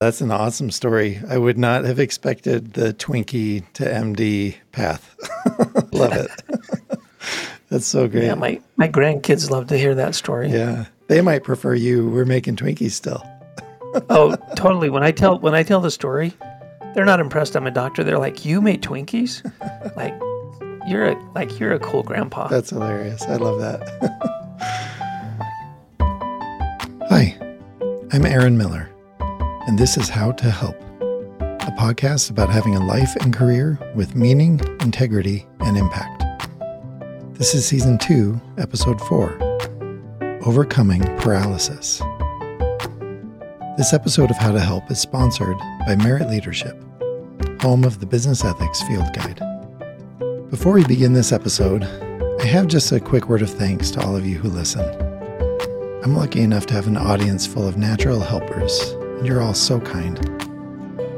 That's an awesome story. I would not have expected the Twinkie to MD path. love it. That's so great. Yeah, my, my grandkids love to hear that story. Yeah. They might prefer you. We're making Twinkies still. oh, totally. When I tell when I tell the story, they're not impressed I'm a doctor. They're like, "You made Twinkies?" like you're a like you're a cool grandpa. That's hilarious. I love that. Hi. I'm Aaron Miller, and this is How to Help, a podcast about having a life and career with meaning, integrity, and impact. This is season 2, episode 4 Overcoming Paralysis. This episode of How to Help is sponsored by Merit Leadership, home of the Business Ethics Field Guide. Before we begin this episode, I have just a quick word of thanks to all of you who listen. I'm lucky enough to have an audience full of natural helpers, you're all so kind.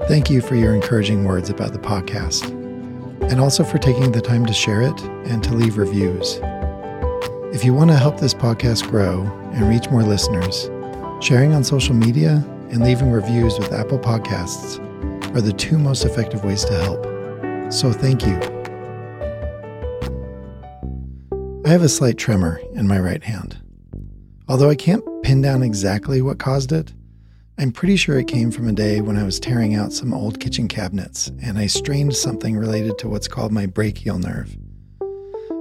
Thank you for your encouraging words about the podcast, and also for taking the time to share it and to leave reviews. If you want to help this podcast grow and reach more listeners, sharing on social media and leaving reviews with Apple Podcasts are the two most effective ways to help. So thank you. I have a slight tremor in my right hand. Although I can't pin down exactly what caused it, I'm pretty sure it came from a day when I was tearing out some old kitchen cabinets and I strained something related to what's called my brachial nerve.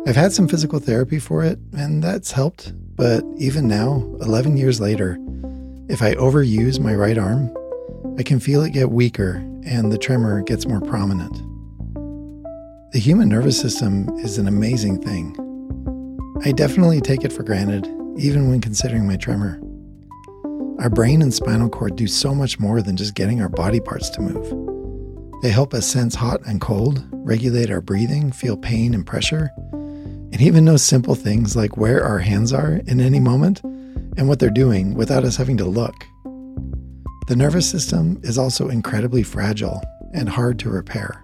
I've had some physical therapy for it, and that's helped. But even now, 11 years later, if I overuse my right arm, I can feel it get weaker and the tremor gets more prominent. The human nervous system is an amazing thing. I definitely take it for granted, even when considering my tremor. Our brain and spinal cord do so much more than just getting our body parts to move. They help us sense hot and cold, regulate our breathing, feel pain and pressure, and even know simple things like where our hands are in any moment and what they're doing without us having to look. The nervous system is also incredibly fragile and hard to repair.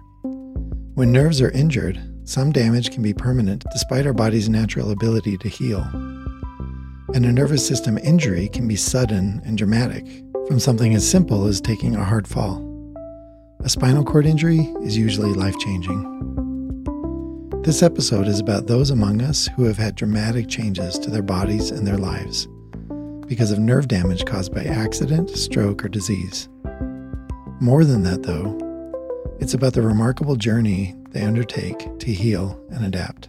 When nerves are injured, some damage can be permanent despite our body's natural ability to heal. And a nervous system injury can be sudden and dramatic, from something as simple as taking a hard fall. A spinal cord injury is usually life changing. This episode is about those among us who have had dramatic changes to their bodies and their lives because of nerve damage caused by accident, stroke, or disease. More than that, though, it's about the remarkable journey they undertake to heal and adapt.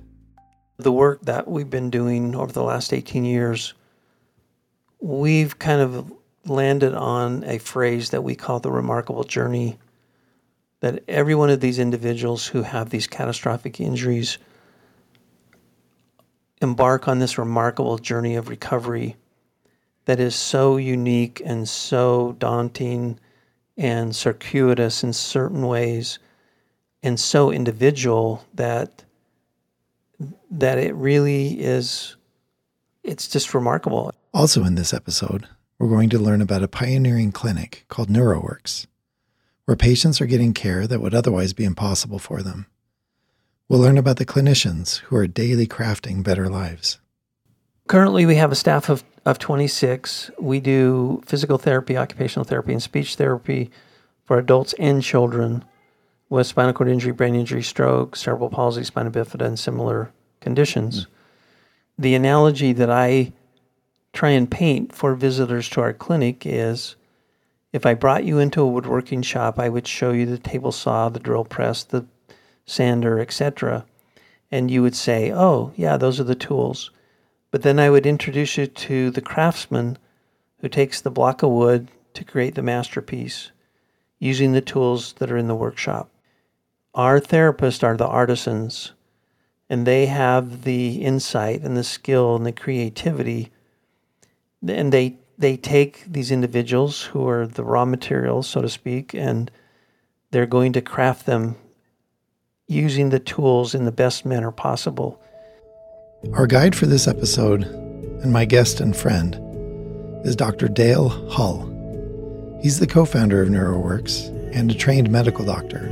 The work that we've been doing over the last 18 years, we've kind of landed on a phrase that we call the remarkable journey that every one of these individuals who have these catastrophic injuries embark on this remarkable journey of recovery that is so unique and so daunting and circuitous in certain ways and so individual that that it really is it's just remarkable. Also in this episode, we're going to learn about a pioneering clinic called NeuroWorks where patients are getting care that would otherwise be impossible for them. We'll learn about the clinicians who are daily crafting better lives. Currently, we have a staff of, of 26. We do physical therapy, occupational therapy, and speech therapy for adults and children with spinal cord injury, brain injury, stroke, cerebral palsy, spina bifida, and similar conditions. Mm. The analogy that I try and paint for visitors to our clinic is if I brought you into a woodworking shop, I would show you the table saw, the drill press, the sander, etc. And you would say, oh, yeah, those are the tools. But then I would introduce you to the craftsman who takes the block of wood to create the masterpiece using the tools that are in the workshop. Our therapists are the artisans, and they have the insight and the skill and the creativity, and they they take these individuals who are the raw materials, so to speak, and they're going to craft them using the tools in the best manner possible. Our guide for this episode, and my guest and friend, is Dr. Dale Hull. He's the co founder of NeuroWorks and a trained medical doctor.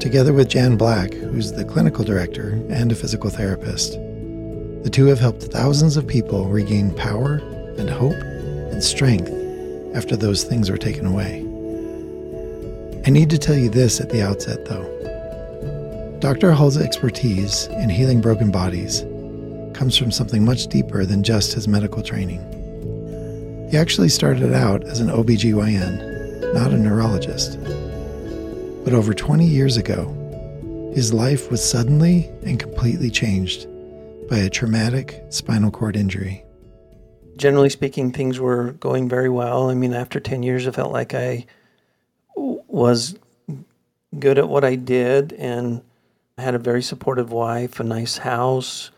Together with Jan Black, who's the clinical director and a physical therapist, the two have helped thousands of people regain power and hope and strength after those things were taken away. I need to tell you this at the outset, though. Dr. Hull's expertise in healing broken bodies comes from something much deeper than just his medical training. He actually started out as an OBGYN, not a neurologist. But over 20 years ago, his life was suddenly and completely changed by a traumatic spinal cord injury. Generally speaking, things were going very well. I mean, after 10 years, I felt like I was good at what I did and I had a very supportive wife, a nice house,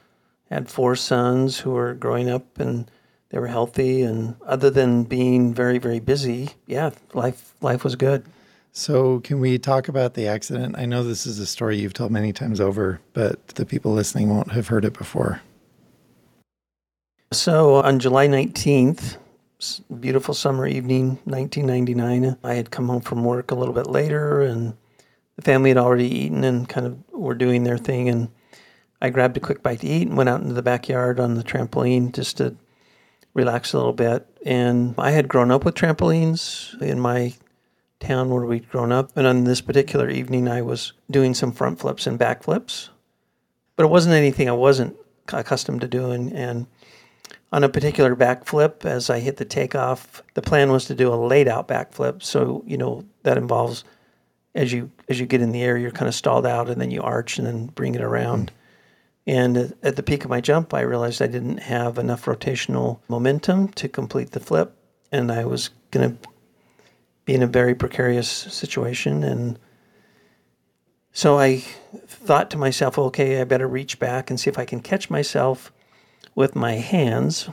had four sons who were growing up and they were healthy and other than being very very busy, yeah, life life was good. So, can we talk about the accident? I know this is a story you've told many times over, but the people listening won't have heard it before. So, on July 19th, beautiful summer evening, 1999, I had come home from work a little bit later and the family had already eaten and kind of were doing their thing. And I grabbed a quick bite to eat and went out into the backyard on the trampoline just to relax a little bit. And I had grown up with trampolines in my town where we'd grown up. And on this particular evening, I was doing some front flips and back flips, but it wasn't anything I wasn't accustomed to doing. And on a particular back flip, as I hit the takeoff, the plan was to do a laid out back flip. So, you know, that involves as you as you get in the air, you're kind of stalled out and then you arch and then bring it around. Mm. And at the peak of my jump, I realized I didn't have enough rotational momentum to complete the flip, and I was going to be in a very precarious situation. And so I thought to myself, okay, I better reach back and see if I can catch myself with my hands.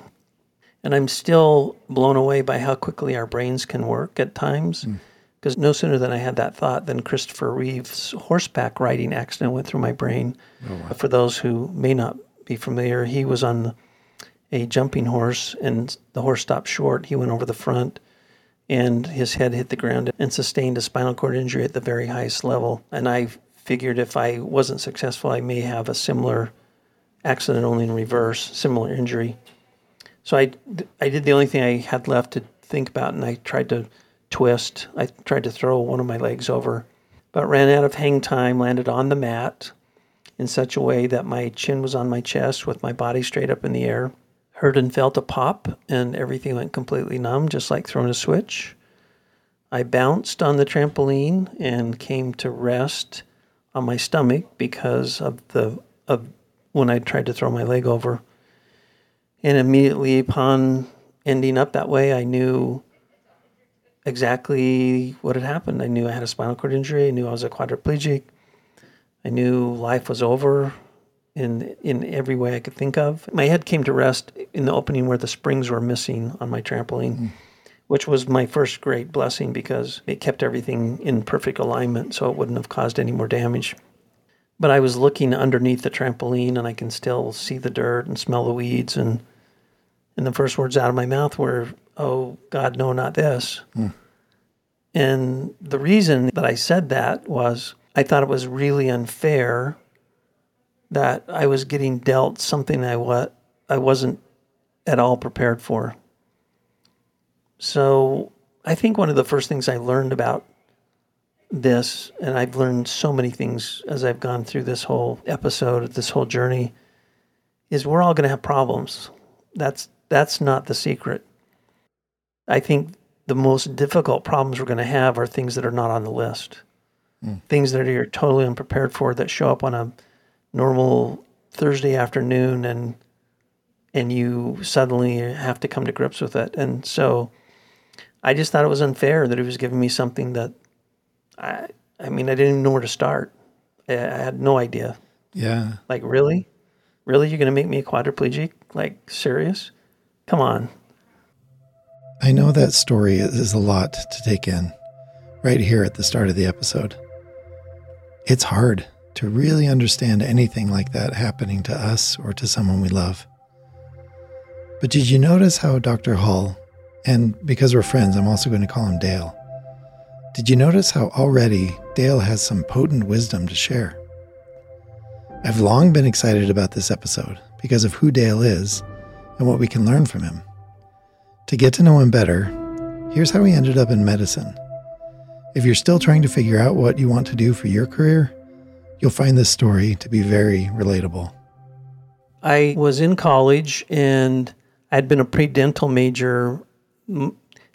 And I'm still blown away by how quickly our brains can work at times. Mm. Because no sooner than I had that thought than Christopher Reeve's horseback riding accident went through my brain. Oh, wow. For those who may not be familiar, he was on a jumping horse and the horse stopped short. He went over the front and his head hit the ground and sustained a spinal cord injury at the very highest level. And I figured if I wasn't successful, I may have a similar accident, only in reverse, similar injury. So I, I did the only thing I had left to think about, and I tried to twist. I tried to throw one of my legs over, but ran out of hang time, landed on the mat in such a way that my chin was on my chest with my body straight up in the air. Heard and felt a pop, and everything went completely numb, just like throwing a switch. I bounced on the trampoline and came to rest on my stomach because of the of when I tried to throw my leg over. And immediately upon ending up that way, I knew exactly what had happened. I knew I had a spinal cord injury. I knew I was a quadriplegic. I knew life was over in in every way I could think of. My head came to rest in the opening where the springs were missing on my trampoline, mm. which was my first great blessing because it kept everything in perfect alignment so it wouldn't have caused any more damage. But I was looking underneath the trampoline and I can still see the dirt and smell the weeds and and the first words out of my mouth were oh, God, no, not this. Mm. And the reason that I said that was I thought it was really unfair that I was getting dealt something I, wa- I wasn't at all prepared for. So I think one of the first things I learned about this, and I've learned so many things as I've gone through this whole episode, this whole journey, is we're all going to have problems. That's that's not the secret. I think the most difficult problems we're going to have are things that are not on the list, mm. things that you're totally unprepared for that show up on a normal Thursday afternoon and and you suddenly have to come to grips with it. And so I just thought it was unfair that he was giving me something that I I mean I didn't even know where to start. I, I had no idea. Yeah. Like really? Really you're going to make me a quadriplegic? Like serious? Come on. I know that story is a lot to take in right here at the start of the episode. It's hard to really understand anything like that happening to us or to someone we love. But did you notice how Dr. Hull, and because we're friends, I'm also going to call him Dale, did you notice how already Dale has some potent wisdom to share? I've long been excited about this episode because of who Dale is and what we can learn from him. To get to know him better, here's how he ended up in medicine. If you're still trying to figure out what you want to do for your career, you'll find this story to be very relatable. I was in college and I'd been a pre dental major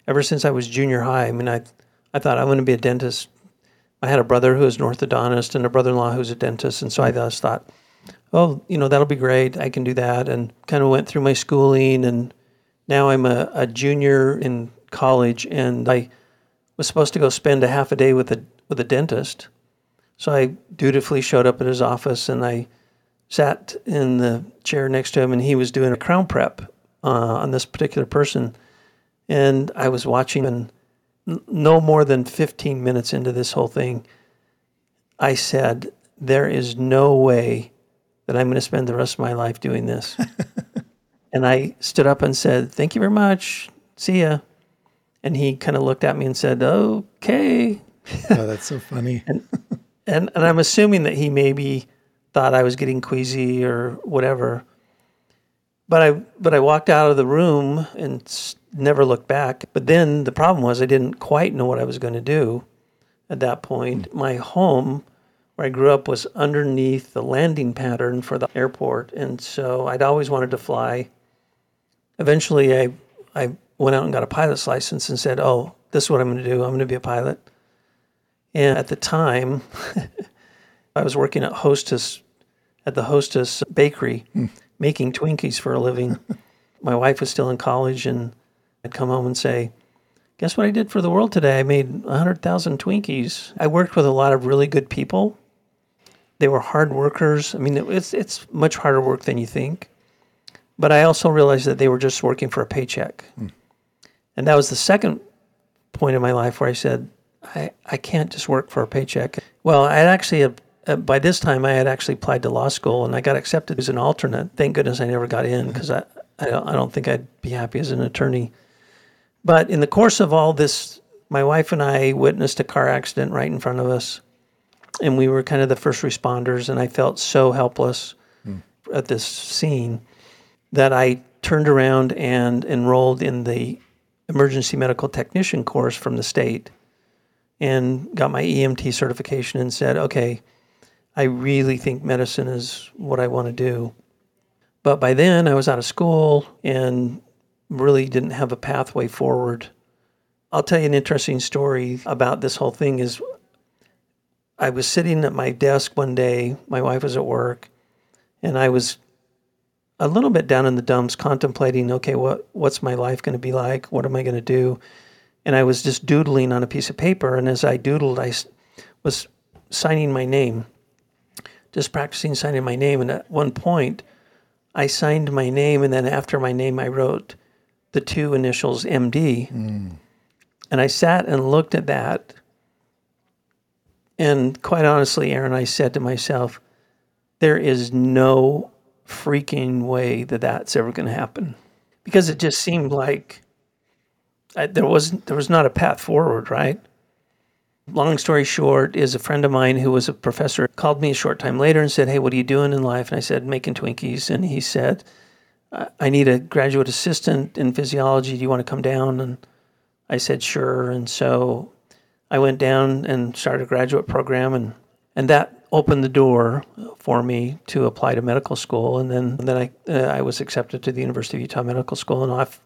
ever since I was junior high. I mean, I, I thought I'm going to be a dentist. I had a brother who was an orthodontist and a brother in law who's a dentist. And so I just thought, oh, you know, that'll be great. I can do that. And kind of went through my schooling. And now I'm a, a junior in college. And I was supposed to go spend a half a day with a, with a dentist. So I dutifully showed up at his office and I sat in the chair next to him and he was doing a crown prep uh, on this particular person. And I was watching, and no more than 15 minutes into this whole thing, I said, There is no way that I'm going to spend the rest of my life doing this. and I stood up and said, Thank you very much. See ya. And he kind of looked at me and said, Okay. oh, that's so funny. and, and, and I'm assuming that he maybe thought I was getting queasy or whatever. But I but I walked out of the room and never looked back. But then the problem was I didn't quite know what I was going to do at that point. Mm. My home where I grew up was underneath the landing pattern for the airport, and so I'd always wanted to fly. Eventually, I I went out and got a pilot's license and said, "Oh, this is what I'm going to do. I'm going to be a pilot." And at the time, I was working at Hostess at the Hostess Bakery, mm. making Twinkies for a living. My wife was still in college, and I'd come home and say, Guess what I did for the world today? I made 100,000 Twinkies. I worked with a lot of really good people. They were hard workers. I mean, it's, it's much harder work than you think. But I also realized that they were just working for a paycheck. Mm. And that was the second point in my life where I said, I, I can't just work for a paycheck. Well, I actually, uh, by this time, I had actually applied to law school and I got accepted as an alternate. Thank goodness I never got in because I, I don't, I don't think I'd be happy as an attorney. But in the course of all this, my wife and I witnessed a car accident right in front of us. And we were kind of the first responders, and I felt so helpless mm. at this scene that I turned around and enrolled in the emergency medical technician course from the state and got my EMT certification and said, okay, I really think medicine is what I want to do. But by then, I was out of school and really didn't have a pathway forward. I'll tell you an interesting story about this whole thing is I was sitting at my desk one day, my wife was at work, and I was a little bit down in the dumps contemplating, okay, what what's my life going to be like? What am I going to do? And I was just doodling on a piece of paper and as I doodled I was signing my name. Just practicing signing my name and at one point I signed my name and then after my name I wrote the two initials MD. Mm. And I sat and looked at that. And quite honestly, Aaron, I said to myself, there is no freaking way that that's ever going to happen. Because it just seemed like I, there was there was not a path forward, right? Long story short, is a friend of mine who was a professor called me a short time later and said, "Hey, what are you doing in life?" And I said, "Making Twinkies." And he said, I need a graduate assistant in physiology. Do you want to come down? And I said, sure. And so I went down and started a graduate program, and, and that opened the door for me to apply to medical school. And then, and then I, uh, I was accepted to the University of Utah Medical School, and off,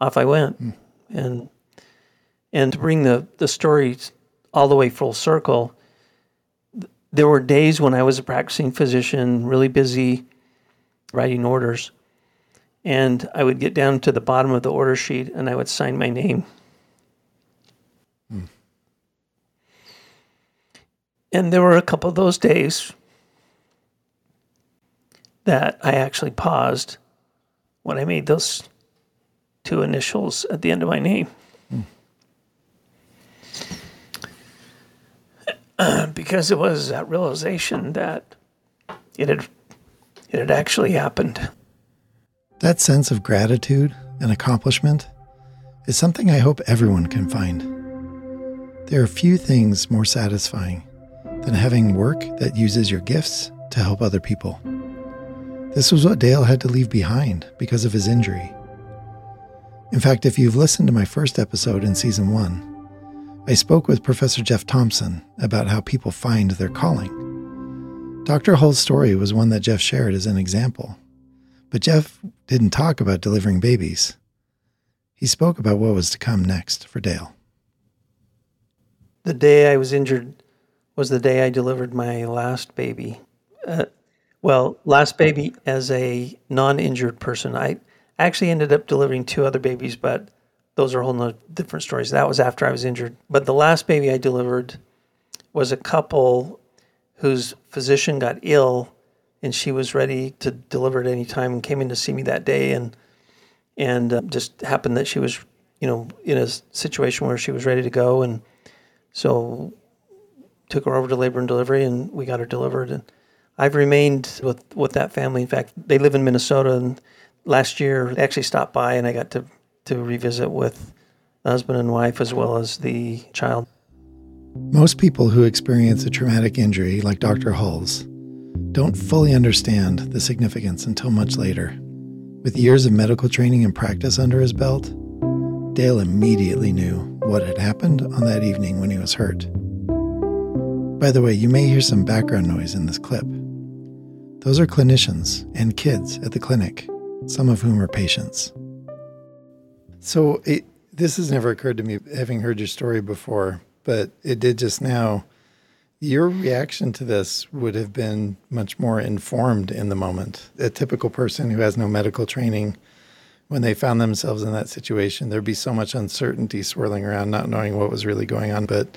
off I went. Mm. And, and to bring the, the story all the way full circle, there were days when I was a practicing physician, really busy writing orders and I would get down to the bottom of the order sheet and I would sign my name. Hmm. And there were a couple of those days that I actually paused when I made those two initials at the end of my name. Hmm. because it was that realization that it had it had actually happened. That sense of gratitude and accomplishment is something I hope everyone can find. There are few things more satisfying than having work that uses your gifts to help other people. This was what Dale had to leave behind because of his injury. In fact, if you've listened to my first episode in season one, I spoke with Professor Jeff Thompson about how people find their calling. Dr. Hull's story was one that Jeff shared as an example, but Jeff didn't talk about delivering babies. He spoke about what was to come next for Dale. The day I was injured was the day I delivered my last baby. Uh, well, last baby as a non injured person. I actually ended up delivering two other babies, but those are whole different stories. That was after I was injured. But the last baby I delivered was a couple whose physician got ill and she was ready to deliver at any time and came in to see me that day and and uh, just happened that she was you know in a situation where she was ready to go and so took her over to labor and delivery and we got her delivered and I've remained with with that family in fact they live in Minnesota and last year actually stopped by and I got to to revisit with the husband and wife as well as the child. Most people who experience a traumatic injury, like Dr. Hull's, don't fully understand the significance until much later. With years of medical training and practice under his belt, Dale immediately knew what had happened on that evening when he was hurt. By the way, you may hear some background noise in this clip. Those are clinicians and kids at the clinic, some of whom are patients. So it, this has never occurred to me, having heard your story before, but it did just now. Your reaction to this would have been much more informed in the moment. A typical person who has no medical training, when they found themselves in that situation, there'd be so much uncertainty swirling around, not knowing what was really going on. But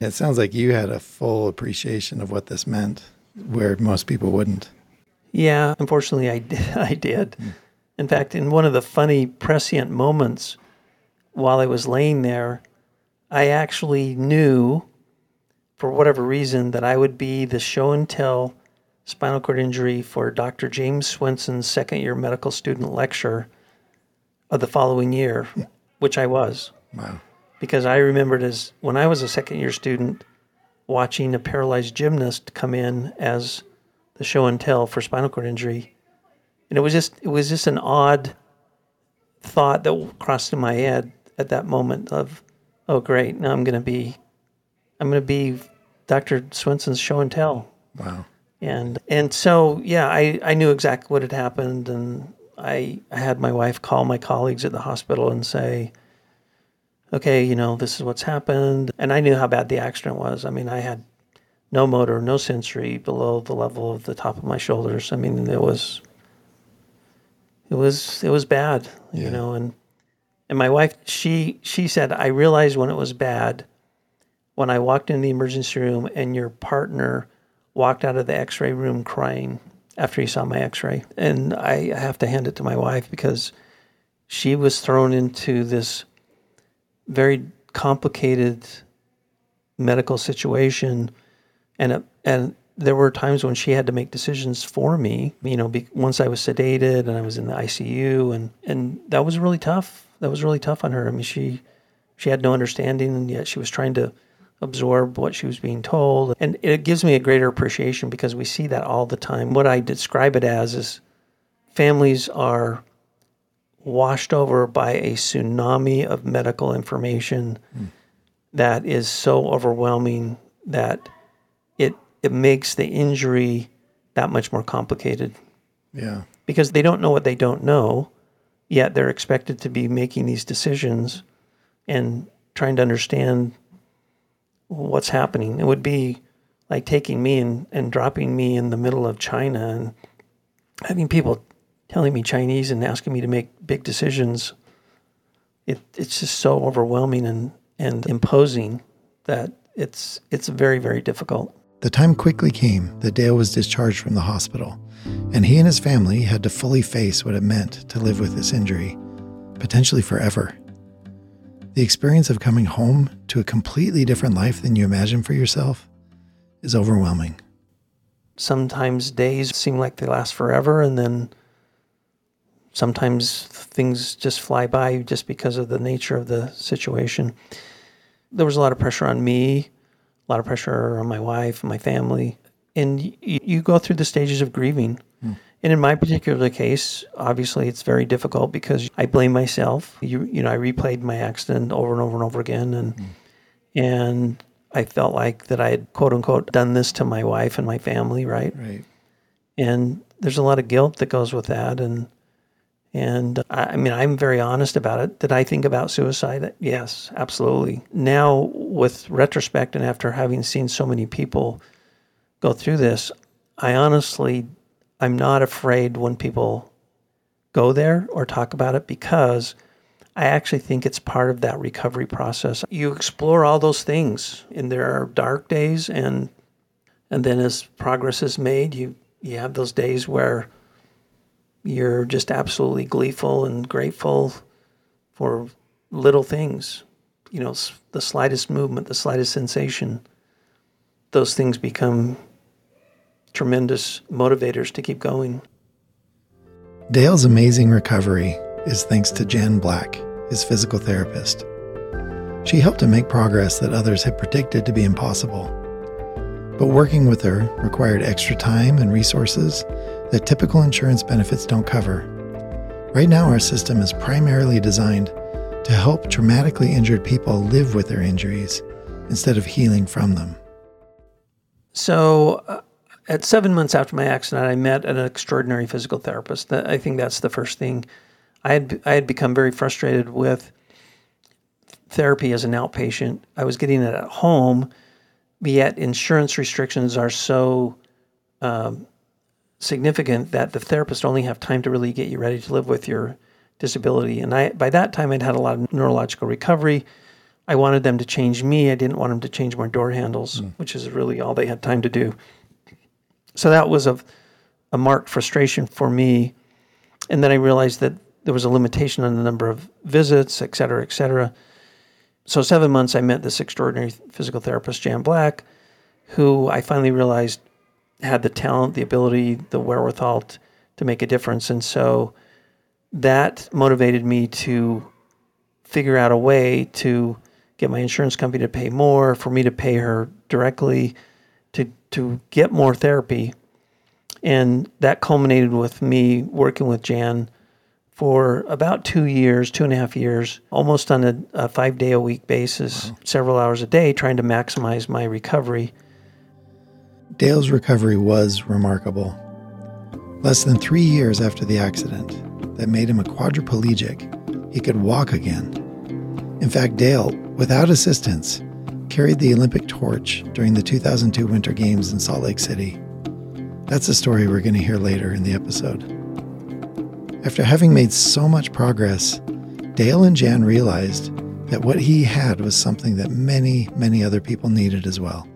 it sounds like you had a full appreciation of what this meant, where most people wouldn't. Yeah, unfortunately, I, I did. Mm. In fact, in one of the funny prescient moments while I was laying there, I actually knew, for whatever reason, that I would be the show and tell spinal cord injury for Dr. James Swenson's second year medical student lecture of the following year, which I was. Wow. Because I remembered as when I was a second year student watching a paralyzed gymnast come in as the show and tell for spinal cord injury. And it was just it was just an odd thought that crossed in my head at that moment of oh great now i'm going to be i'm going to be dr swenson's show and tell. Wow. And and so yeah i i knew exactly what had happened and i i had my wife call my colleagues at the hospital and say okay you know this is what's happened. And i knew how bad the accident was. I mean i had no motor no sensory below the level of the top of my shoulders i mean it was it was it was bad, yeah. you know, and and my wife she she said I realized when it was bad when I walked in the emergency room and your partner walked out of the x-ray room crying after he saw my x-ray. And I have to hand it to my wife because she was thrown into this very complicated medical situation and and there were times when she had to make decisions for me. You know, be, once I was sedated and I was in the ICU, and and that was really tough. That was really tough on her. I mean, she she had no understanding, and yet she was trying to absorb what she was being told. And it gives me a greater appreciation because we see that all the time. What I describe it as is families are washed over by a tsunami of medical information mm. that is so overwhelming that it makes the injury that much more complicated. Yeah. Because they don't know what they don't know, yet they're expected to be making these decisions and trying to understand what's happening. It would be like taking me and, and dropping me in the middle of China and having people telling me Chinese and asking me to make big decisions. It, it's just so overwhelming and, and imposing that it's it's very, very difficult. The time quickly came that Dale was discharged from the hospital, and he and his family had to fully face what it meant to live with this injury, potentially forever. The experience of coming home to a completely different life than you imagined for yourself is overwhelming. Sometimes days seem like they last forever, and then sometimes things just fly by just because of the nature of the situation. There was a lot of pressure on me a lot of pressure on my wife and my family. And you, you go through the stages of grieving. Mm. And in my particular case, obviously it's very difficult because I blame myself. You, you know, I replayed my accident over and over and over again, and mm. And I felt like that I had quote unquote done this to my wife and my family, right? Right. And there's a lot of guilt that goes with that. And and I, mean, I'm very honest about it. Did I think about suicide? Yes, absolutely. Now, with retrospect and after having seen so many people go through this, I honestly, I'm not afraid when people go there or talk about it because I actually think it's part of that recovery process. You explore all those things, and there are dark days, and and then as progress is made, you you have those days where you're just absolutely gleeful and grateful for little things. You know, the slightest movement, the slightest sensation. Those things become tremendous motivators to keep going. Dale's amazing recovery is thanks to Jan Black, his physical therapist. She helped him make progress that others had predicted to be impossible. But working with her required extra time and resources that typical insurance benefits don't cover. Right now, our system is primarily designed to help traumatically injured people live with their injuries instead of healing from them. So, uh, at seven months after my accident, I met an extraordinary physical therapist. I think that's the first thing. I had I had become very frustrated with therapy as an outpatient. I was getting it at home, yet insurance restrictions are so um, significant that the therapist only have time to really get you ready to live with your disability. And I by that time I'd had a lot of neurological recovery. I wanted them to change me. I didn't want them to change my door handles, mm. which is really all they had time to do. So that was a, a marked frustration for me. And then I realized that there was a limitation on the number of visits, et cetera, et cetera. So seven months I met this extraordinary physical therapist, Jan Black, who I finally realized had the talent, the ability, the wherewithal t- to make a difference. And so that motivated me to figure out a way to get my insurance company to pay more, for me to pay her directly, to, to get more therapy. And that culminated with me working with Jan for about two years, two and a half years, almost on a, a five day a week basis, wow. several hours a day, trying to maximize my recovery. Dale's recovery was remarkable. Less than three years after the accident that made him a quadriplegic, he could walk again. In fact, Dale, without assistance, carried the Olympic torch during the 2002 Winter Games in Salt Lake City. That's a story we're going to hear later in the episode. After having made so much progress, Dale and Jan realized that what he had was something that many, many other people needed as well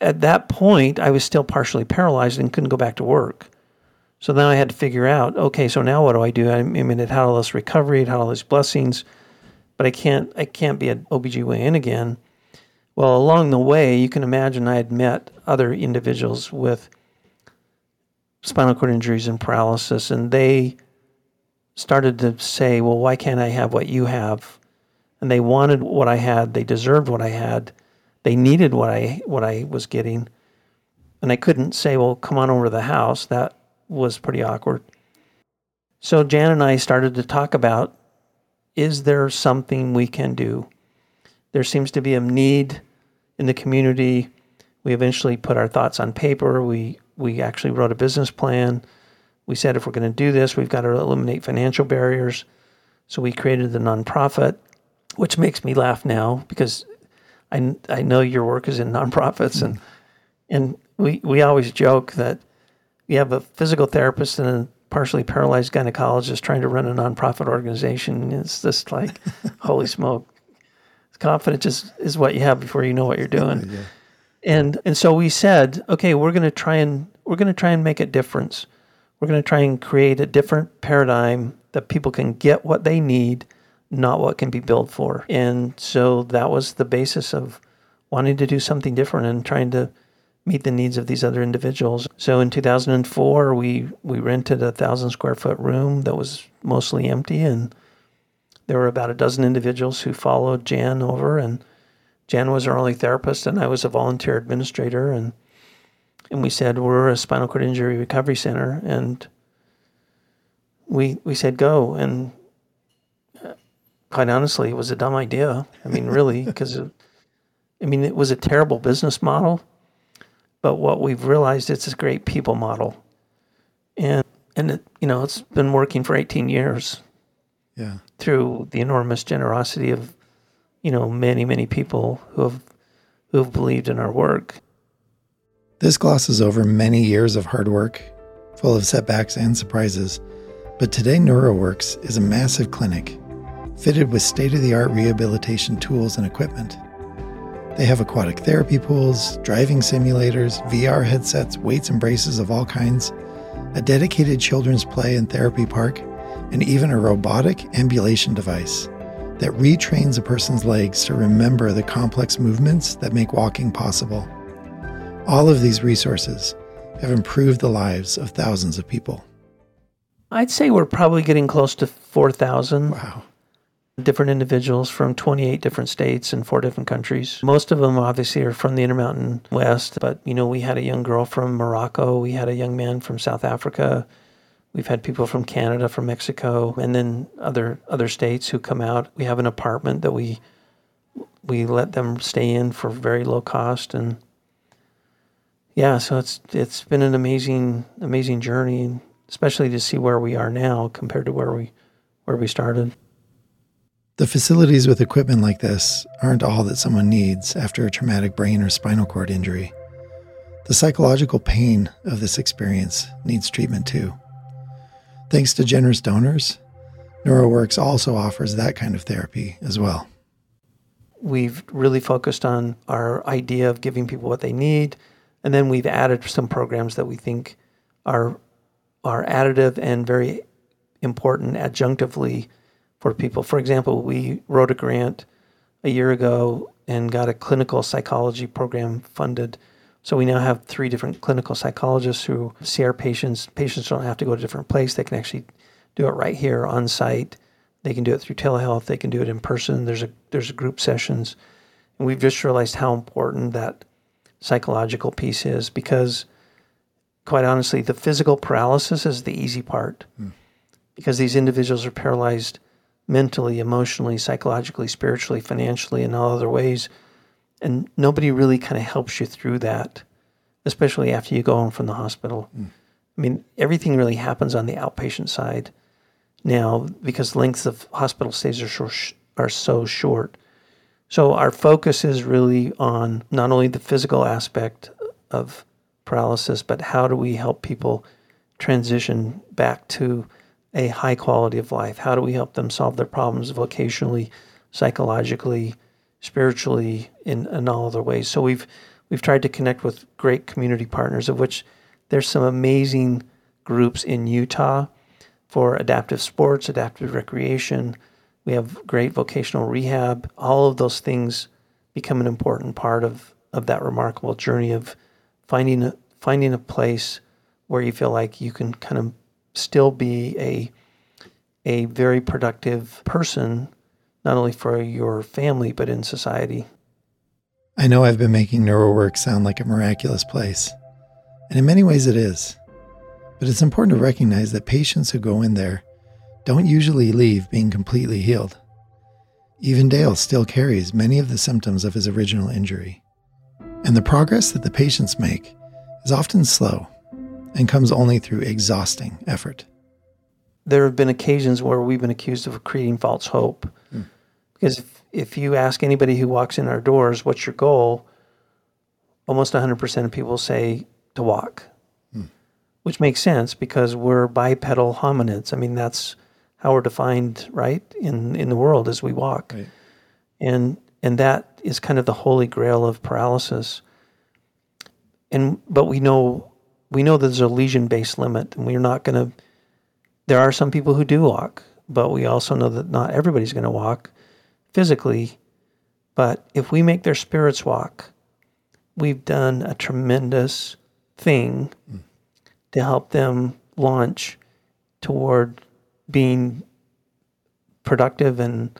at that point, I was still partially paralyzed and couldn't go back to work. So then I had to figure out, okay, so now what do I do? I mean, it had all this recovery, it had all these blessings, but I can't, I can't be an OBGYN again. Well, along the way, you can imagine I had met other individuals with spinal cord injuries and paralysis, and they started to say, well, why can't I have what you have? And they wanted what I had, they deserved what I had they needed what I what I was getting, and I couldn't say, "Well, come on over to the house." That was pretty awkward. So Jan and I started to talk about: Is there something we can do? There seems to be a need in the community. We eventually put our thoughts on paper. We we actually wrote a business plan. We said if we're going to do this, we've got to eliminate financial barriers. So we created the nonprofit, which makes me laugh now because I, I know your work is in nonprofits, and and we we always joke that you have a physical therapist and a partially paralyzed gynecologist trying to run a nonprofit organization. It's just like, holy smoke! Confidence is is what you have before you know what you're doing. yeah. And and so we said, okay, we're going to try and we're going to try and make a difference. We're going to try and create a different paradigm that people can get what they need not what can be billed for. And so that was the basis of wanting to do something different and trying to meet the needs of these other individuals. So in 2004, we we rented a thousand square foot room that was mostly empty, and there were about a dozen individuals who followed Jan over, and Jan was our only therapist, and I was a volunteer administrator, and and we said we're a spinal cord injury recovery center, and we we said go, and quite honestly, it was a dumb idea. I mean, really, because I mean, it was a terrible business model, but what we've realized it's a great people model, and and it, you know it's been working for 18 years. Yeah. Through the enormous generosity of, you know, many many people who have who have believed in our work. This glosses over many years of hard work, full of setbacks and surprises. But today, NeuroWorks is a massive clinic fitted with state of the art rehabilitation tools and equipment. They have aquatic therapy pools, driving simulators, VR headsets, weights and braces of all kinds, a dedicated children's play and therapy park, and even a robotic ambulation device that retrains a person's legs to remember the complex movements that make walking possible. All of these resources have improved the lives of thousands of people. I'd say we're probably getting close to 4,000. Wow different individuals from 28 different states and four different countries. Most of them obviously are from the Intermountain West, but you know, we had a young girl from Morocco, we had a young man from South Africa. We've had people from Canada, from Mexico, and then other other states who come out. We have an apartment that we we let them stay in for very low cost and yeah, so it's it's been an amazing amazing journey, especially to see where we are now compared to where we where we started. The facilities with equipment like this aren't all that someone needs after a traumatic brain or spinal cord injury. The psychological pain of this experience needs treatment too. Thanks to generous donors, NeuroWorks also offers that kind of therapy as well. We've really focused on our idea of giving people what they need, and then we've added some programs that we think are are additive and very important adjunctively for people. For example, we wrote a grant a year ago and got a clinical psychology program funded. So we now have three different clinical psychologists who see our patients. Patients don't have to go to a different place. They can actually do it right here on site. They can do it through telehealth. They can do it in person. There's a there's a group sessions, and we've just realized how important that psychological piece is because, quite honestly, the physical paralysis is the easy part, mm. because these individuals are paralyzed mentally, emotionally, psychologically, spiritually, financially, and all other ways. And nobody really kind of helps you through that, especially after you go home from the hospital. Mm. I mean, everything really happens on the outpatient side now because lengths of hospital stays are, short, are so short. So our focus is really on not only the physical aspect of paralysis, but how do we help people transition back to a high quality of life? How do we help them solve their problems vocationally, psychologically, spiritually, in, in all other ways? So we've we've tried to connect with great community partners, of which there's some amazing groups in Utah for adaptive sports, adaptive recreation. We have great vocational rehab. All of those things become an important part of, of that remarkable journey of finding a, finding a place where you feel like you can kind of still be a a very productive person, not only for your family but in society. I know I've been making NeuroWorks sound like a miraculous place, and in many ways it is. But it's important to recognize that patients who go in there don't usually leave being completely healed. Even Dale still carries many of the symptoms of his original injury. And the progress that the patients make is often slow and comes only through exhausting effort. There have been occasions where we've been accused of creating false hope. Mm. Because if, if you ask anybody who walks in our doors, what's your goal? Almost 100% of people say to walk, mm. which makes sense because we're bipedal hominids. I mean, that's how we're defined, right, in, in the world as we walk. Right. And, and that is kind of the holy grail of paralysis. And, but we know we know there's a lesion based limit, and we're not going to. There are some people who do walk, but we also know that not everybody's going to walk physically. But if we make their spirits walk, we've done a tremendous thing mm. to help them launch toward being productive and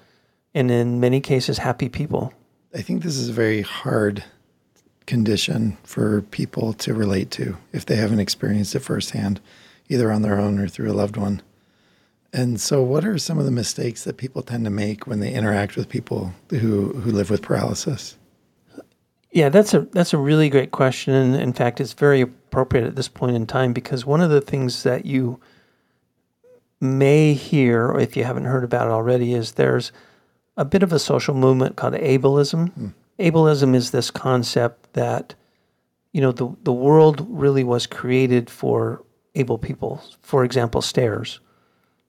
and in many cases happy people. I think this is very hard condition for people to relate to if they haven't experienced it firsthand, either on their own or through a loved one. And so, what are some of the mistakes that people tend to make when they interact with people who, who live with paralysis? Yeah, that's a that's a really great question, and in fact, it's very appropriate at this point in time because one of the things that you may hear, or if you haven't heard about it already, is there's a bit of a social movement called ableism. Mm. Ableism is this concept that you know the the world really was created for able people. For example, stairs.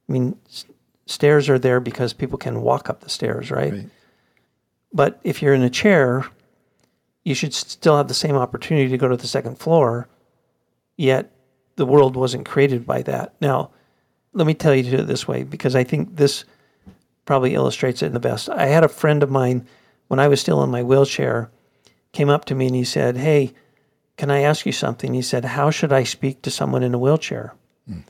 I mean, s- stairs are there because people can walk up the stairs, right? right? But if you're in a chair, you should still have the same opportunity to go to the second floor. Yet the world wasn't created by that. Now, let me tell you to it this way because I think this probably illustrates it in the best. I had a friend of mine when I was still in my wheelchair came up to me and he said, "Hey, can I ask you something?" He said, "How should I speak to someone in a wheelchair?" Mm.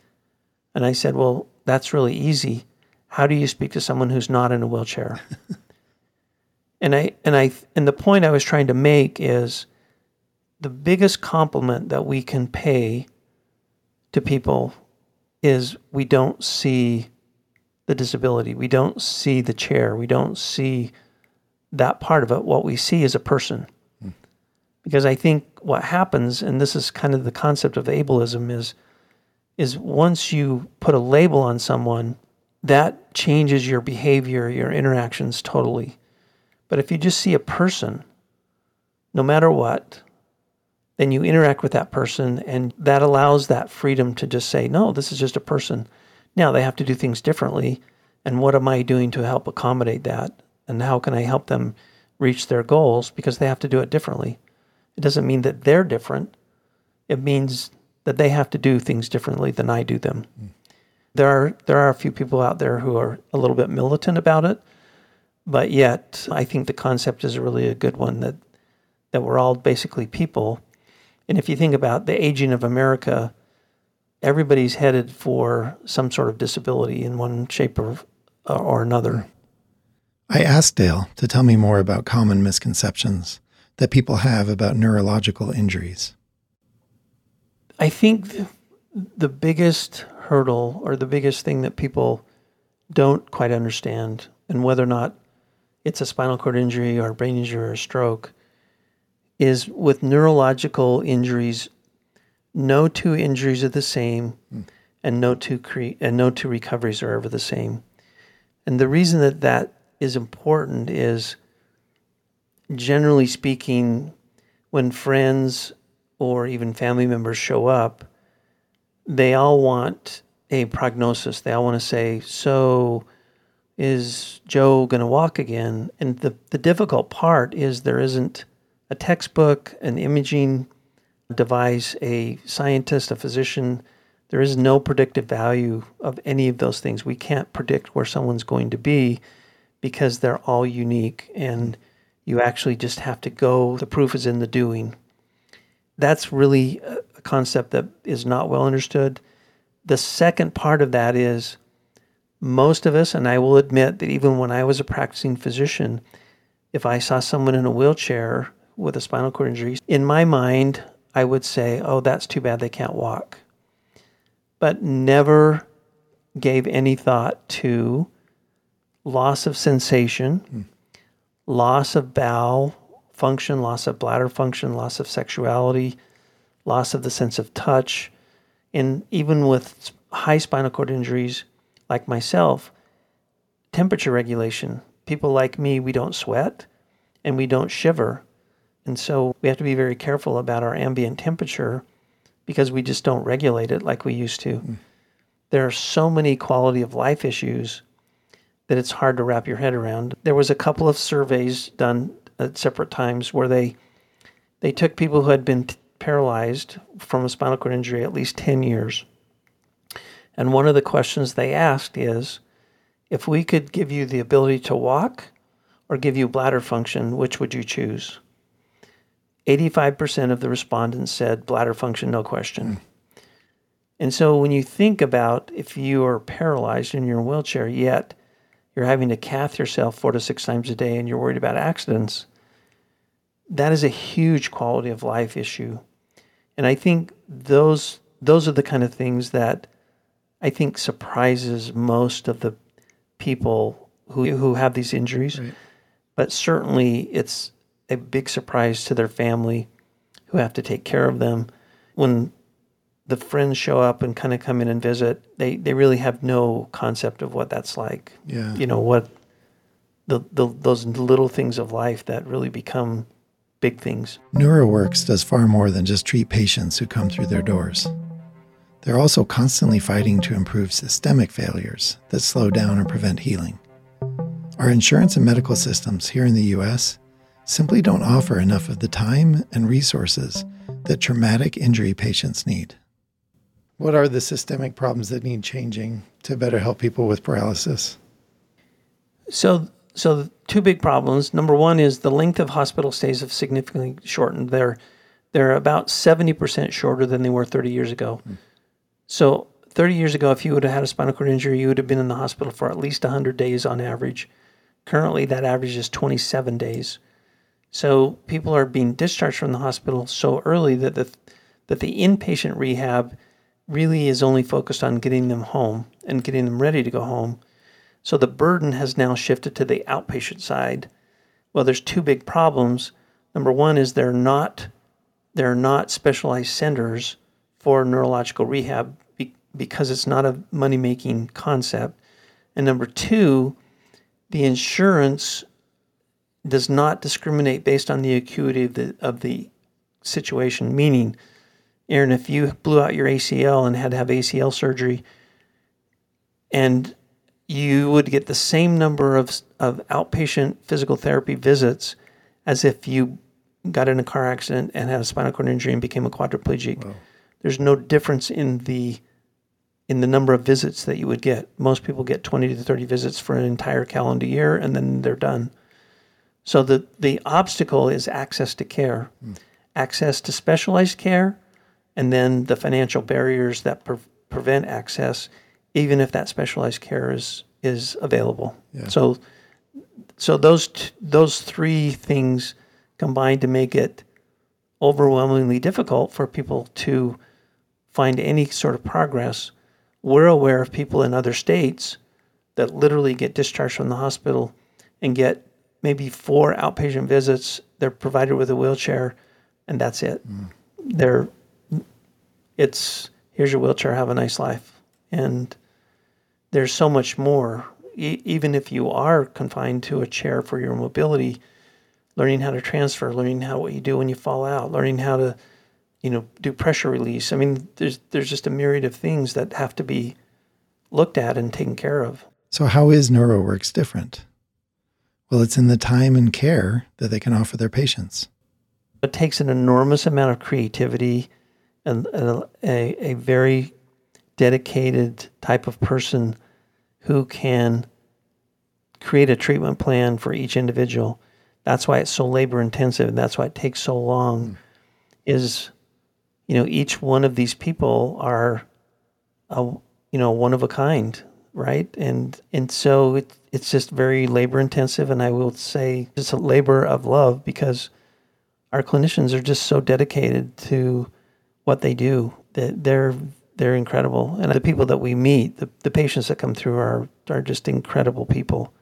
And I said, "Well, that's really easy. How do you speak to someone who's not in a wheelchair?" and I and I and the point I was trying to make is the biggest compliment that we can pay to people is we don't see the disability. We don't see the chair. We don't see that part of it. What we see is a person. Hmm. Because I think what happens, and this is kind of the concept of ableism, is is once you put a label on someone, that changes your behavior, your interactions totally. But if you just see a person, no matter what, then you interact with that person, and that allows that freedom to just say, no, this is just a person. Now they have to do things differently. And what am I doing to help accommodate that? And how can I help them reach their goals because they have to do it differently? It doesn't mean that they're different, it means that they have to do things differently than I do them. Mm. There are there are a few people out there who are a little bit militant about it, but yet I think the concept is really a good one that that we're all basically people and if you think about the aging of America, everybody's headed for some sort of disability in one shape or, or another. I asked Dale to tell me more about common misconceptions that people have about neurological injuries. I think the biggest hurdle or the biggest thing that people don't quite understand, and whether or not it's a spinal cord injury or a brain injury or a stroke, is with neurological injuries, no two injuries are the same, mm. and no two cre- and no two recoveries are ever the same. And the reason that that is important is, generally speaking, when friends or even family members show up, they all want a prognosis. They all want to say, "So." Is Joe going to walk again? And the, the difficult part is there isn't a textbook, an imaging device, a scientist, a physician. There is no predictive value of any of those things. We can't predict where someone's going to be because they're all unique and you actually just have to go. The proof is in the doing. That's really a concept that is not well understood. The second part of that is most of us, and I will admit that even when I was a practicing physician, if I saw someone in a wheelchair with a spinal cord injury, in my mind, I would say, oh, that's too bad they can't walk. But never gave any thought to loss of sensation, mm. loss of bowel function, loss of bladder function, loss of sexuality, loss of the sense of touch. And even with high spinal cord injuries like myself, temperature regulation. People like me, we don't sweat and we don't shiver. And so we have to be very careful about our ambient temperature because we just don't regulate it like we used to. Mm. There are so many quality of life issues that it's hard to wrap your head around. There was a couple of surveys done at separate times where they they took people who had been t- paralyzed from a spinal cord injury at least 10 years. And one of the questions they asked is if we could give you the ability to walk or give you bladder function, which would you choose? 85% of the respondents said bladder function, no question. Mm. And so when you think about if you are paralyzed in your wheelchair, yet you're having to cath yourself four to six times a day and you're worried about accidents, that is a huge quality of life issue. And I think those those are the kind of things that I think surprises most of the people who who have these injuries. Right. But certainly it's a big surprise to their family who have to take care of them. When the friends show up and kind of come in and visit, they, they really have no concept of what that's like. Yeah. You know, what the, the those little things of life that really become big things. NeuroWorks does far more than just treat patients who come through their doors. They're also constantly fighting to improve systemic failures that slow down or prevent healing. Our insurance and medical systems here in the US simply don't offer enough of the time and resources that traumatic injury patients need. What are the systemic problems that need changing to better help people with paralysis? So, so two big problems. Number one is the length of hospital stays have significantly shortened. They're they're about seventy percent shorter than they were thirty years ago. Mm. So, thirty years ago, if you would have had a spinal cord injury, you would have been in the hospital for at least hundred days on average. Currently, that average is twenty-seven days. So people are being discharged from the hospital so early that the that the inpatient rehab really is only focused on getting them home and getting them ready to go home. So the burden has now shifted to the outpatient side. Well, there's two big problems. Number one is they're not they're not specialized centers for neurological rehab be, because it's not a money making concept. And number two, the insurance does not discriminate based on the acuity of the of the situation. Meaning, Aaron, if you blew out your ACL and had to have ACL surgery, and you would get the same number of of outpatient physical therapy visits as if you got in a car accident and had a spinal cord injury and became a quadriplegic. Wow. There's no difference in the in the number of visits that you would get. Most people get 20 to 30 visits for an entire calendar year and then they're done. So the, the obstacle is access to care, mm. access to specialized care, and then the financial barriers that pre- prevent access, even if that specialized care is is available. Yeah. So, so those t- those three things combine to make it overwhelmingly difficult for people to find any sort of progress. We're aware of people in other states that literally get discharged from the hospital and get maybe four outpatient visits. They're provided with a wheelchair, and that's it. Mm. They're it's here's your wheelchair, have a nice life, and there's so much more. E- even if you are confined to a chair for your mobility, learning how to transfer, learning how what you do when you fall out, learning how to you know do pressure release. I mean, there's there's just a myriad of things that have to be looked at and taken care of. So how is NeuroWorks different? Well, it's in the time and care that they can offer their patients. It takes an enormous amount of creativity a, a, a very dedicated type of person who can create a treatment plan for each individual. That's why it's so labor intensive and that's why it takes so long. Mm. Is you know each one of these people are a you know one of a kind right? And and so it, it's just very labor intensive, and I will say it's a labor of love because our clinicians are just so dedicated to what they do they're they're incredible, and the people that we meet, the, the patients that come through are are just incredible people.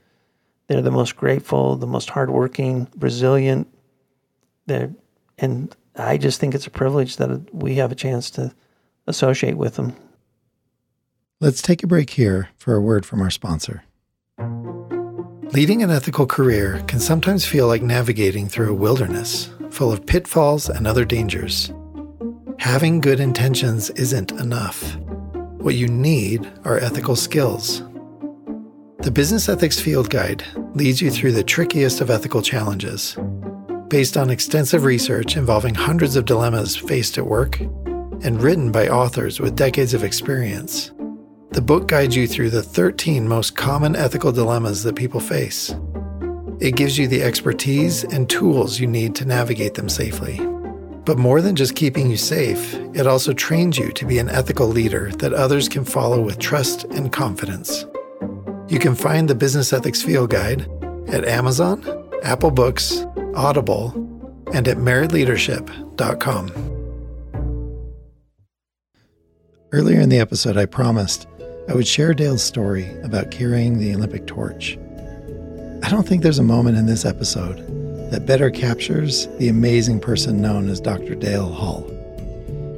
They're the most grateful, the most hardworking, resilient. They're and I just think it's a privilege that we have a chance to associate with them. Let's take a break here for a word from our sponsor. Leading an ethical career can sometimes feel like navigating through a wilderness full of pitfalls and other dangers. Having good intentions isn't enough. What you need are ethical skills. The Business Ethics Field Guide leads you through the trickiest of ethical challenges. Based on extensive research involving hundreds of dilemmas faced at work and written by authors with decades of experience, the book guides you through the 13 most common ethical dilemmas that people face. It gives you the expertise and tools you need to navigate them safely. But more than just keeping you safe, it also trains you to be an ethical leader that others can follow with trust and confidence. You can find the Business Ethics Field Guide at Amazon, Apple Books, Audible, and at meritleadership.com. Earlier in the episode, I promised I would share Dale's story about carrying the Olympic torch. I don't think there's a moment in this episode that better captures the amazing person known as Dr. Dale Hull.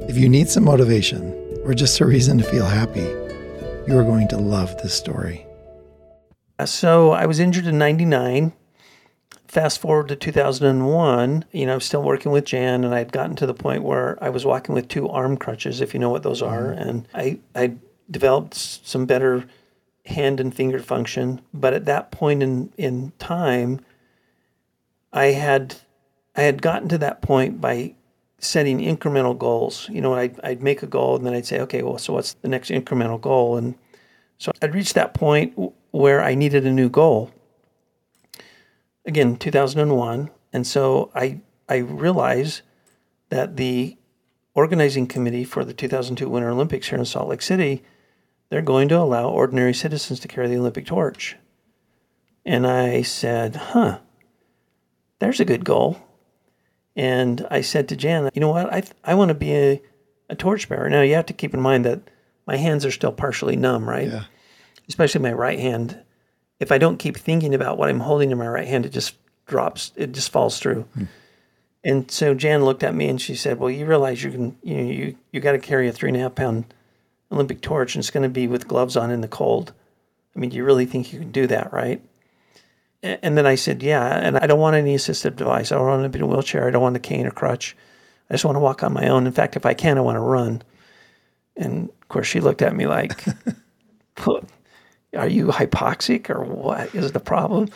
If you need some motivation or just a reason to feel happy, you are going to love this story. Uh, so I was injured in 99. Fast forward to 2001, you know, I'm still working with Jan, and I'd gotten to the point where I was walking with two arm crutches, if you know what those are. Mm-hmm. And I, I developed some better hand and finger function. But at that point in, in time, I had I had gotten to that point by setting incremental goals. You know, I'd, I'd make a goal and then I'd say, okay, well, so what's the next incremental goal? And so I'd reached that point where I needed a new goal. Again, 2001. And so I, I realized that the organizing committee for the 2002 Winter Olympics here in Salt Lake City, they're going to allow ordinary citizens to carry the Olympic torch. And I said, huh, there's a good goal. And I said to Jan, you know what? I, I want to be a, a torchbearer. Now, you have to keep in mind that my hands are still partially numb, right? Yeah. Especially my right hand. If I don't keep thinking about what I'm holding in my right hand, it just drops, it just falls through. Hmm. And so Jan looked at me and she said, Well, you realize you can, you know, you, you got to carry a three and a half pound Olympic torch and it's going to be with gloves on in the cold. I mean, do you really think you can do that, right? And then I said, yeah, and I don't want any assistive device. I don't want to be in a wheelchair. I don't want a cane or crutch. I just want to walk on my own. In fact, if I can, I want to run. And of course, she looked at me like, are you hypoxic or what is the problem?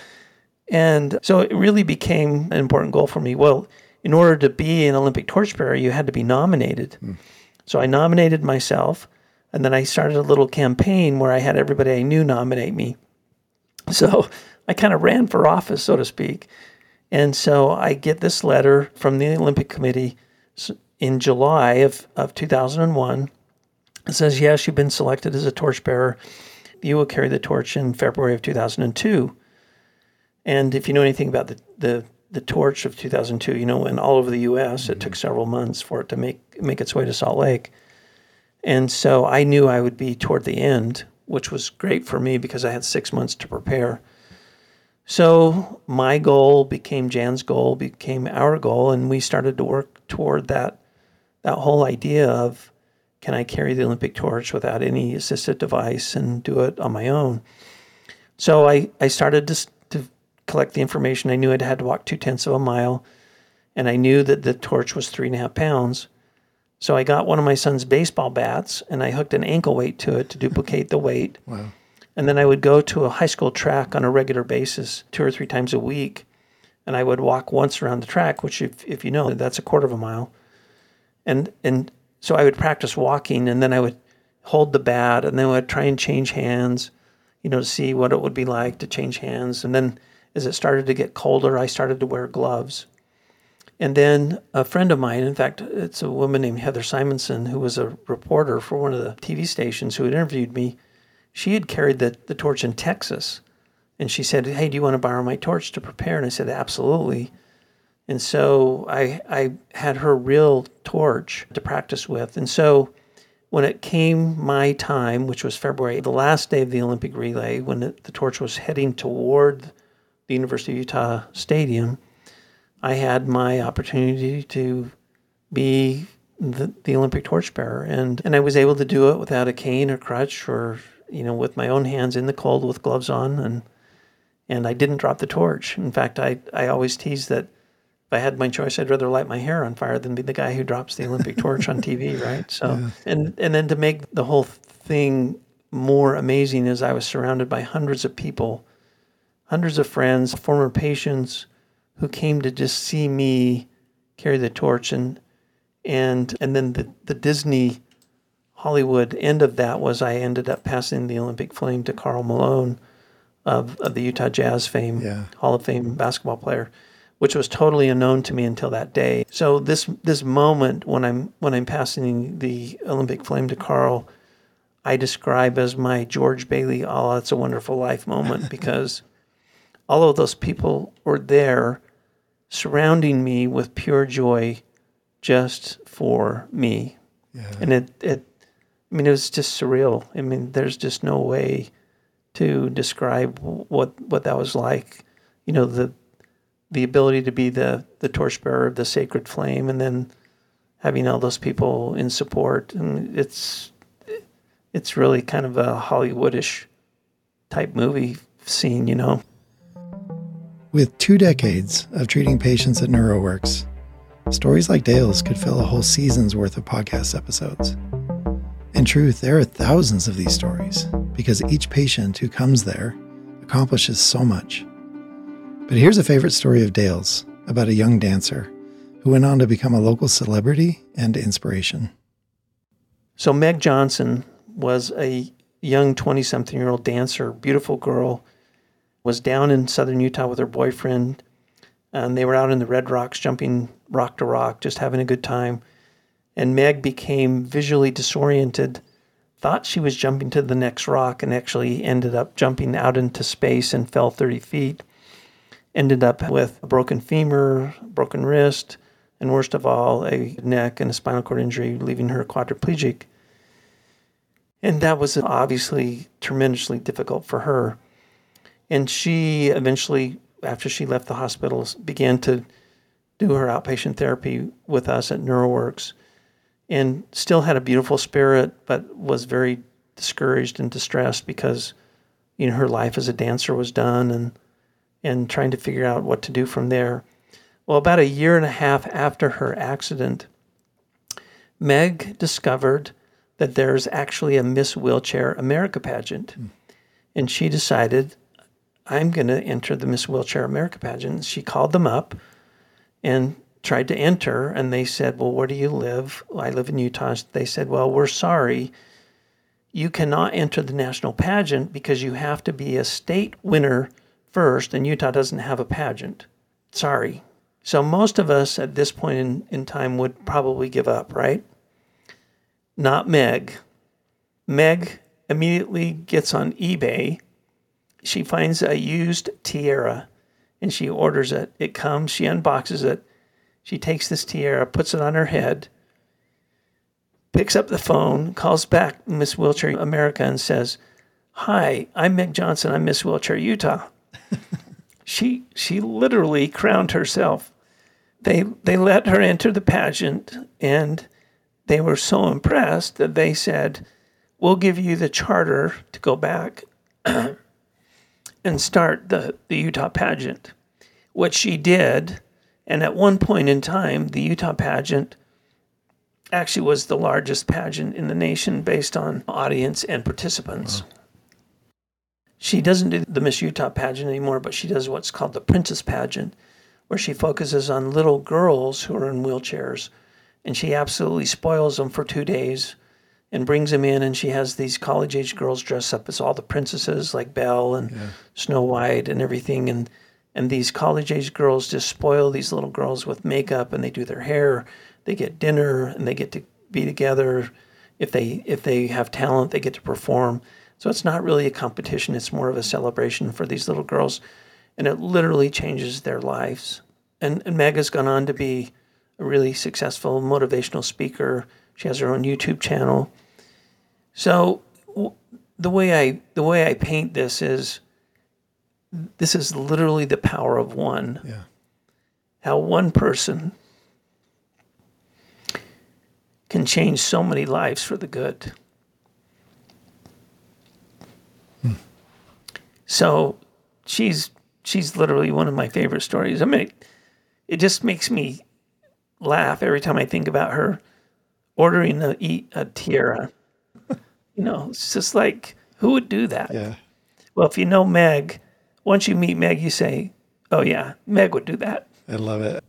And so it really became an important goal for me. Well, in order to be an Olympic torchbearer, you had to be nominated. Mm. So I nominated myself, and then I started a little campaign where I had everybody I knew nominate me. So I kind of ran for office, so to speak. And so I get this letter from the Olympic Committee in July of, of 2001. It says, Yes, you've been selected as a torchbearer. You will carry the torch in February of 2002. And if you know anything about the, the, the torch of 2002, you know, in all over the U.S., mm-hmm. it took several months for it to make, make its way to Salt Lake. And so I knew I would be toward the end, which was great for me because I had six months to prepare. So my goal became Jan's goal, became our goal, and we started to work toward that that whole idea of can I carry the Olympic torch without any assistive device and do it on my own? So I, I started to, to collect the information. I knew I'd had to walk two tenths of a mile, and I knew that the torch was three and a half pounds. So I got one of my son's baseball bats and I hooked an ankle weight to it to duplicate the weight. Wow. And then I would go to a high school track on a regular basis, two or three times a week. And I would walk once around the track, which, if, if you know, that's a quarter of a mile. And, and so I would practice walking, and then I would hold the bat, and then I would try and change hands, you know, to see what it would be like to change hands. And then as it started to get colder, I started to wear gloves. And then a friend of mine, in fact, it's a woman named Heather Simonsen, who was a reporter for one of the TV stations who had interviewed me she had carried the, the torch in Texas. And she said, Hey, do you want to borrow my torch to prepare? And I said, Absolutely. And so I, I had her real torch to practice with. And so when it came my time, which was February, the last day of the Olympic relay, when it, the torch was heading toward the University of Utah Stadium, I had my opportunity to be the, the Olympic torchbearer. And, and I was able to do it without a cane or crutch or you know, with my own hands in the cold with gloves on, and and I didn't drop the torch. In fact, I I always tease that if I had my choice, I'd rather light my hair on fire than be the guy who drops the Olympic torch on TV, right? So, yeah. and and then to make the whole thing more amazing is I was surrounded by hundreds of people, hundreds of friends, former patients who came to just see me carry the torch and and and then the, the Disney Hollywood end of that was I ended up passing the Olympic flame to Karl Malone of, of the Utah Jazz fame, yeah. Hall of Fame basketball player, which was totally unknown to me until that day. So this this moment when I'm when I'm passing the Olympic flame to Karl, I describe as my George Bailey, oh, it's a wonderful life moment because all of those people were there surrounding me with pure joy just for me. Yeah. And it, it I mean, it was just surreal. I mean, there's just no way to describe what what that was like. You know, the the ability to be the the torchbearer of the sacred flame, and then having all those people in support, and it's it's really kind of a Hollywoodish type movie scene, you know. With two decades of treating patients at NeuroWorks, stories like Dale's could fill a whole season's worth of podcast episodes. In truth, there are thousands of these stories because each patient who comes there accomplishes so much. But here's a favorite story of Dale's about a young dancer who went on to become a local celebrity and inspiration. So, Meg Johnson was a young 20 something year old dancer, beautiful girl, was down in southern Utah with her boyfriend. And they were out in the Red Rocks, jumping rock to rock, just having a good time. And Meg became visually disoriented, thought she was jumping to the next rock, and actually ended up jumping out into space and fell 30 feet. Ended up with a broken femur, broken wrist, and worst of all, a neck and a spinal cord injury, leaving her quadriplegic. And that was obviously tremendously difficult for her. And she eventually, after she left the hospital, began to do her outpatient therapy with us at NeuroWorks and still had a beautiful spirit, but was very discouraged and distressed because, you know, her life as a dancer was done and and trying to figure out what to do from there. Well, about a year and a half after her accident, Meg discovered that there's actually a Miss Wheelchair America pageant. Mm. And she decided, I'm going to enter the Miss Wheelchair America pageant. She called them up and tried to enter, and they said, Well, where do you live? I live in Utah. They said, Well, we're sorry. You cannot enter the national pageant because you have to be a state winner first, and Utah doesn't have a pageant. Sorry. So most of us at this point in, in time would probably give up, right? Not Meg. Meg immediately gets on eBay. She finds a used tiara and she orders it. It comes, she unboxes it. She takes this tiara, puts it on her head, picks up the phone, calls back Miss Wheelchair America and says, Hi, I'm Meg Johnson. I'm Miss Wheelchair Utah. she she literally crowned herself they they let her enter the pageant and they were so impressed that they said, We'll give you the charter to go back and start the, the Utah pageant. What she did, and at one point in time, the Utah pageant actually was the largest pageant in the nation based on audience and participants. Wow. She doesn't do the Miss Utah pageant anymore, but she does what's called the Princess pageant where she focuses on little girls who are in wheelchairs. And she absolutely spoils them for two days and brings them in. And she has these college age girls dress up as all the princesses, like Belle and yeah. Snow White and everything. And, and these college age girls just spoil these little girls with makeup and they do their hair. They get dinner and they get to be together. If they if they have talent, they get to perform. So it's not really a competition. It's more of a celebration for these little girls and it literally changes their lives. And, and Meg has gone on to be a really successful motivational speaker. She has her own YouTube channel. So the way I the way I paint this is this is literally the power of one. Yeah. How one person can change so many lives for the good. Hmm. So she's she's literally one of my favorite stories. I mean, it just makes me laugh every time I think about her ordering a, a tiara. you know, it's just like, who would do that? Yeah. Well, if you know Meg, once you meet Meg, you say, oh, yeah, Meg would do that. I love it.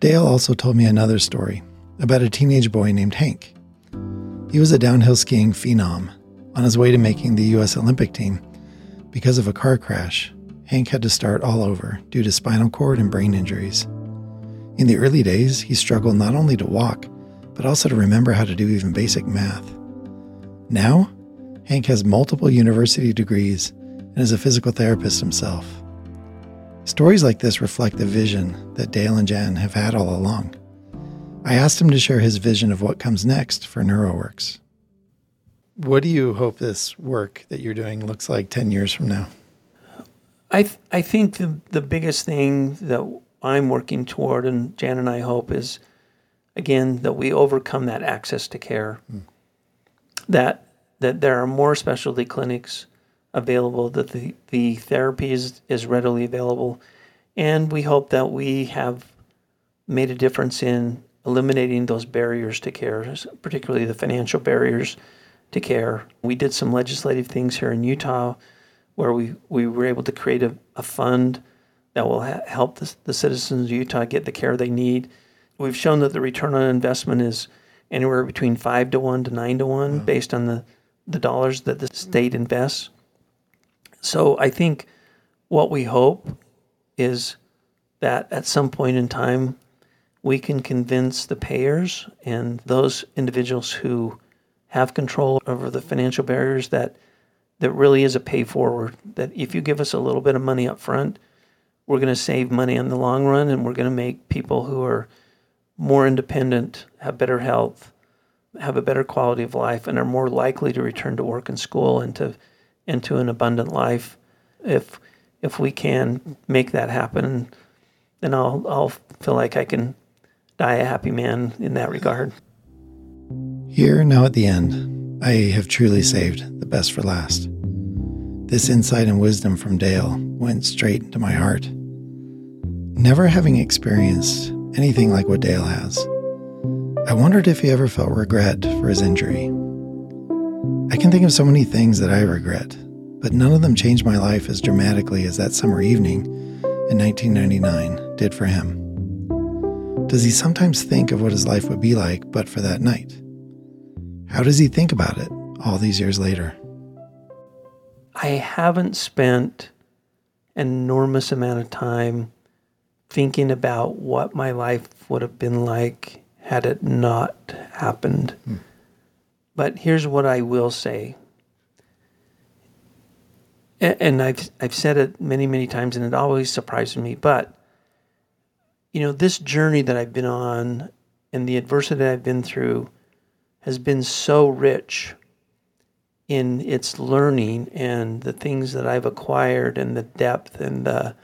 Dale also told me another story about a teenage boy named Hank. He was a downhill skiing phenom on his way to making the U.S. Olympic team because of a car crash Hank had to start all over due to spinal cord and brain injuries. In the early days, he struggled not only to walk, but also to remember how to do even basic math. Now, Hank has multiple university degrees and is a physical therapist himself. Stories like this reflect the vision that Dale and Jan have had all along. I asked him to share his vision of what comes next for NeuroWorks. What do you hope this work that you're doing looks like 10 years from now? I th- I think the the biggest thing that I'm working toward, and Jan and I hope, is again that we overcome that access to care. Mm. That that there are more specialty clinics available, that the, the therapy is, is readily available, and we hope that we have made a difference in eliminating those barriers to care, particularly the financial barriers to care. We did some legislative things here in Utah where we, we were able to create a, a fund that will ha- help the, the citizens of Utah get the care they need. We've shown that the return on investment is anywhere between five to one to nine to one mm-hmm. based on the, the dollars that the state invests. So I think what we hope is that at some point in time, we can convince the payers and those individuals who have control over the financial barriers that that really is a pay forward. That if you give us a little bit of money up front, we're going to save money in the long run and we're going to make people who are more independent, have better health, have a better quality of life, and are more likely to return to work and school and to into an abundant life. If if we can make that happen, then I'll I'll feel like I can die a happy man in that regard. Here now at the end, I have truly saved the best for last. This insight and wisdom from Dale went straight into my heart. Never having experienced anything like what Dale has, I wondered if he ever felt regret for his injury. I can think of so many things that I regret, but none of them changed my life as dramatically as that summer evening in 1999 did for him. Does he sometimes think of what his life would be like but for that night? How does he think about it all these years later? I haven't spent an enormous amount of time thinking about what my life would have been like had it not happened. Hmm. But here's what I will say. And I've I've said it many many times, and it always surprises me. But you know, this journey that I've been on, and the adversity I've been through, has been so rich in its learning and the things that I've acquired and the depth and the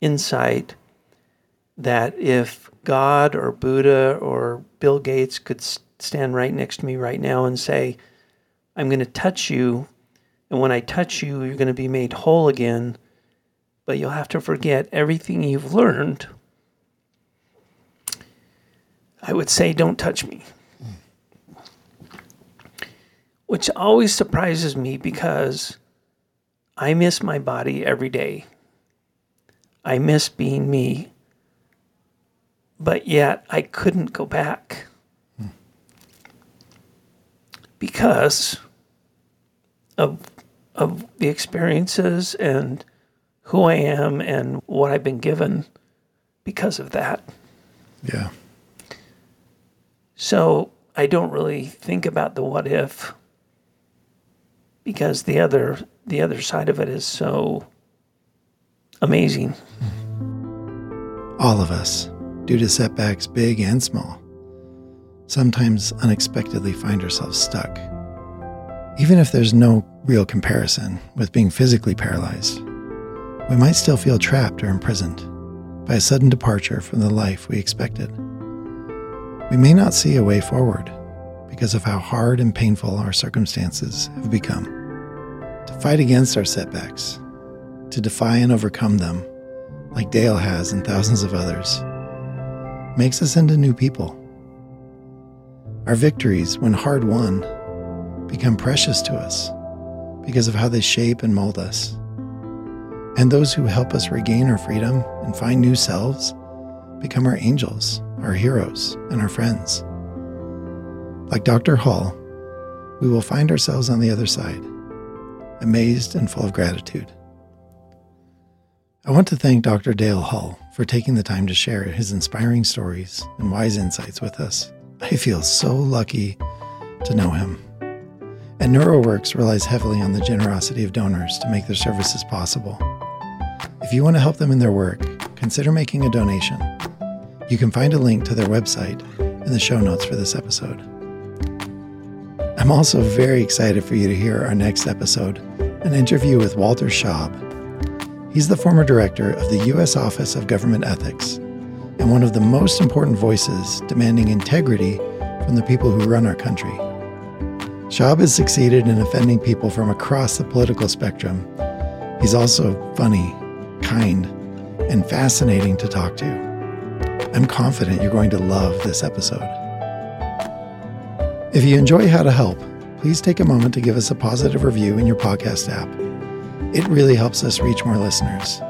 insight that if God or Buddha or Bill Gates could stand right next to me right now and say, I'm going to touch you, and when I touch you, you're going to be made whole again, but you'll have to forget everything you've learned. I would say, Don't touch me which always surprises me because I miss my body every day. I miss being me. But yet I couldn't go back because of, of the experiences and who I am and what I've been given because of that. Yeah. So I don't really think about the what if because the other the other side of it is so amazing. All of us, due to setbacks big and small, sometimes unexpectedly find ourselves stuck. Even if there's no real comparison with being physically paralyzed, we might still feel trapped or imprisoned by a sudden departure from the life we expected. We may not see a way forward because of how hard and painful our circumstances have become to fight against our setbacks, to defy and overcome them, like Dale has and thousands of others, makes us into new people. Our victories, when hard won, become precious to us because of how they shape and mold us. And those who help us regain our freedom and find new selves become our angels, our heroes, and our friends. Like Dr. Hull, we will find ourselves on the other side amazed and full of gratitude. I want to thank Dr. Dale Hull for taking the time to share his inspiring stories and wise insights with us. I feel so lucky to know him. And NeuroWorks relies heavily on the generosity of donors to make their services possible. If you want to help them in their work, consider making a donation. You can find a link to their website in the show notes for this episode. I'm also very excited for you to hear our next episode an interview with Walter Shaub. He's the former director of the U.S. Office of Government Ethics and one of the most important voices demanding integrity from the people who run our country. Shaub has succeeded in offending people from across the political spectrum. He's also funny, kind, and fascinating to talk to. I'm confident you're going to love this episode. If you enjoy How to Help, please take a moment to give us a positive review in your podcast app. It really helps us reach more listeners.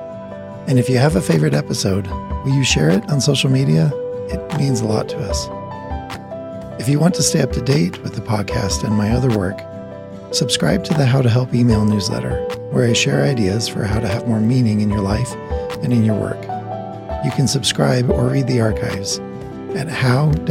And if you have a favorite episode, will you share it on social media? It means a lot to us. If you want to stay up to date with the podcast and my other work, subscribe to the How to Help email newsletter, where I share ideas for how to have more meaning in your life and in your work. You can subscribe or read the archives at how-to-help.com.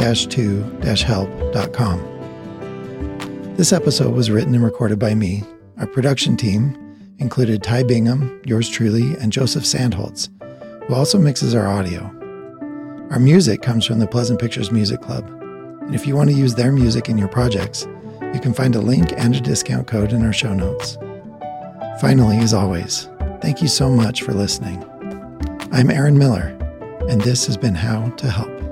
This episode was written and recorded by me. Our production team included Ty Bingham, yours truly, and Joseph Sandholtz, who also mixes our audio. Our music comes from the Pleasant Pictures Music Club, and if you want to use their music in your projects, you can find a link and a discount code in our show notes. Finally, as always, thank you so much for listening. I'm Aaron Miller, and this has been How to Help.